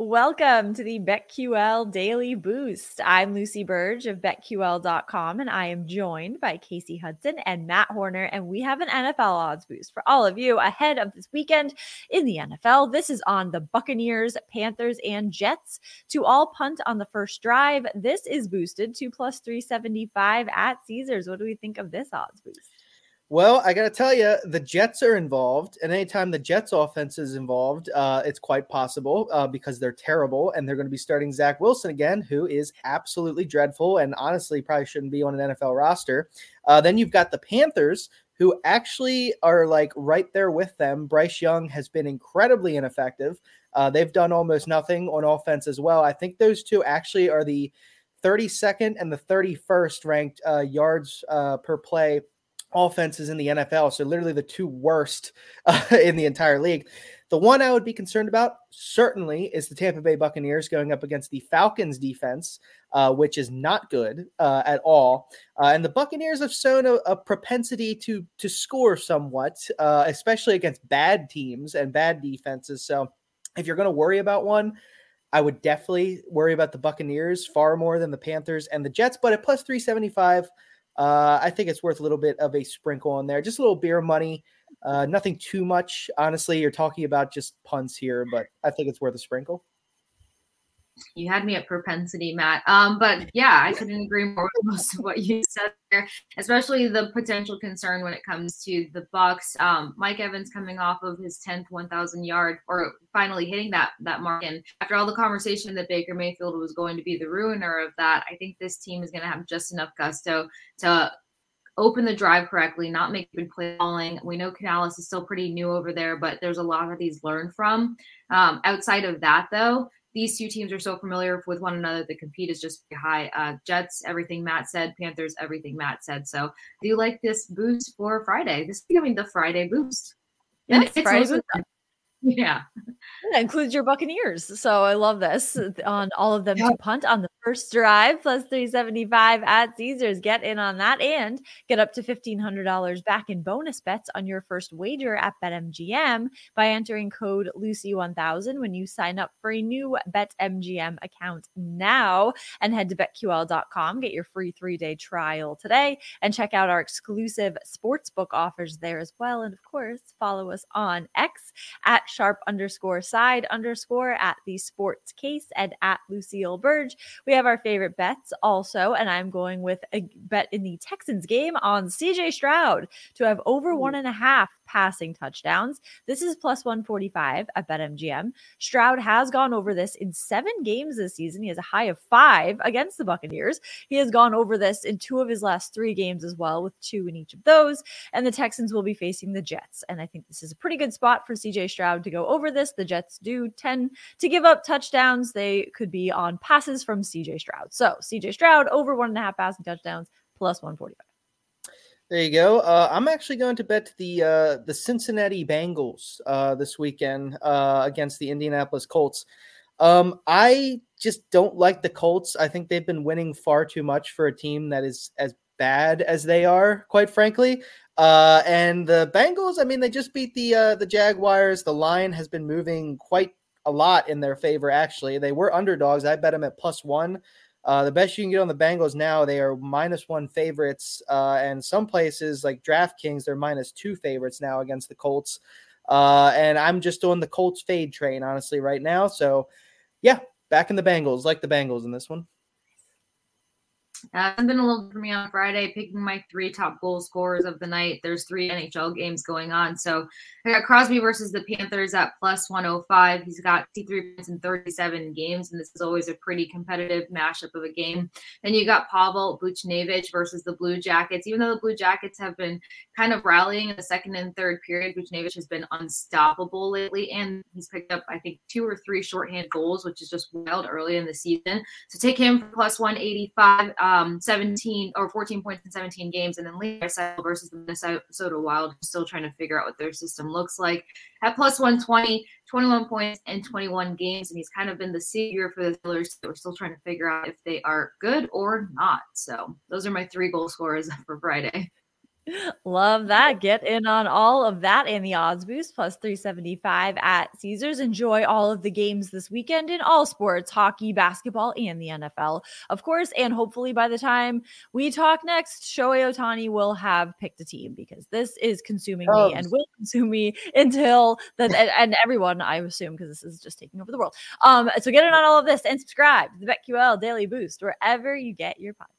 Welcome to the BetQL Daily Boost. I'm Lucy Burge of BetQL.com, and I am joined by Kasey Hudson and Matt Horner. And we have an NFL odds boost for all of you ahead of this weekend in the NFL. This is on the Buccaneers, Panthers, and Jets to all punt on the first drive. This is boosted to plus 375 at Caesars. What do we think of this odds boost? Well, I got to tell you, the Jets are involved, and anytime the Jets offense is involved, uh, it's quite possible uh, because they're terrible, and they're going to be starting Zach Wilson again, who is absolutely dreadful, and honestly probably shouldn't be on an NFL roster. Uh, then you've got the Panthers, who actually are like right there with them. Bryce Young has been incredibly ineffective. Uh, they've done almost nothing on offense as well. I think those two actually are the 32nd and the 31st ranked uh, yards uh, per play offenses in the NFL. So literally the two worst uh, in the entire league. The one I would be concerned about certainly is the Tampa Bay Buccaneers going up against the Falcons defense, uh, which is not good uh, at all. Uh, and the Buccaneers have shown a, a, propensity to to score somewhat, uh, especially against bad teams and bad defenses. So if you're going to worry about one, I would definitely worry about the Buccaneers far more than the Panthers and the Jets. But at plus 375, uh, I think it's worth a little bit of a sprinkle on there, just a little beer money. Uh, nothing too much, honestly. You're talking about just punts here, but I think it's worth a sprinkle. You had me at propensity, Matt. Um, but yeah, I couldn't agree more with most of what you said there, especially the potential concern when it comes to the Bucks. Um, Mike Evans coming off of his 10th 1,000 yard or finally hitting that that mark, and after all the conversation that Baker Mayfield was going to be the ruiner of that, I think this team is going to have just enough gusto to open the drive correctly, not make good play calling. We know Canales is still pretty new over there, but there's a lot that he's learned from. Um, outside of that, though, these two teams are so familiar with one another. The compete is just high. Uh, Jets, everything Matt said. Panthers, everything Matt said. So, do you like this boost for Friday? This is becoming the Friday boost. Yes, Friday boost. Yeah. That includes your Buccaneers. So I love this on all of them to punt on the first drive plus 375 at Caesars. Get in on that and get up to $1,500 back in bonus bets on your first wager at BetMGM by entering code Lucy1000 when you sign up for a new BetMGM account now and head to betql.com. Get your free three day trial today and check out our exclusive sportsbook offers there as well. And of course, follow us on X at sharp underscore side underscore at the sports case and at Lucille Burge. We have our favorite bets also, and I'm going with a bet in the Texans game on CJ Stroud to have over one and a half passing touchdowns. This is plus 145 at BetMGM. Stroud has gone over this in seven games this season. He has a high of five against the Buccaneers. He has gone over this in two of his last three games as well, with two in each of those. And the Texans will be facing the Jets. And I think this is a pretty good spot for CJ Stroud to go over this. The Jets do tend to give up touchdowns. They could be on passes from CJ Stroud. So CJ Stroud over one and a half passing touchdowns plus 145. There you go. Uh, I'm actually going to bet the uh, the Cincinnati Bengals uh, this weekend uh, against the Indianapolis Colts. Um, I just don't like the Colts. I think they've been winning far too much for a team that is as bad as they are, quite frankly. Uh, and the Bengals, I mean, they just beat the uh, the Jaguars. The line has been moving quite a lot in their favor. Actually, they were underdogs. I bet them at plus one. Uh, the best you can get on the Bengals now, they are minus one favorites, uh, and some places like DraftKings, they're minus two favorites now against the Colts. Uh, and I'm just on the Colts fade train, honestly, right now. So, yeah, back in the Bengals, like the Bengals in this one. Uh, it's been a little for me on Friday, picking my three top goal scorers of the night. There's three NHL games going on. So I got Crosby versus the Panthers at plus 105. He's got 53 points in 37 games, and this is always a pretty competitive mashup of a game. Then you got Pavel Buchnevich versus the Blue Jackets. Even though the Blue Jackets have been kind of rallying in the second and third period, Buchnevich has been unstoppable lately, and he's picked up, I think, two or three shorthand goals, which is just wild early in the season. So take him for plus 185 um, 17 or 14 points in 17 games. And then Levi versus the Minnesota Wild, still trying to figure out what their system looks like. At plus 120, 21 points in 21 games. And he's kind of been the savior for the Steelers. We're still trying to figure out if they are good or not. So those are my three goal scorers for Friday. Love that. Get in on all of that and the odds boost plus 375 at Caesars. Enjoy all of the games this weekend in all sports hockey, basketball, and the NFL, of course. And hopefully, by the time we talk next, Shohei Ohtani will have picked a team because this is consuming me and will consume me until that and everyone, I assume, because this is just taking over the world. Um, so get in on all of this and subscribe to the BetQL Daily Boost wherever you get your podcast.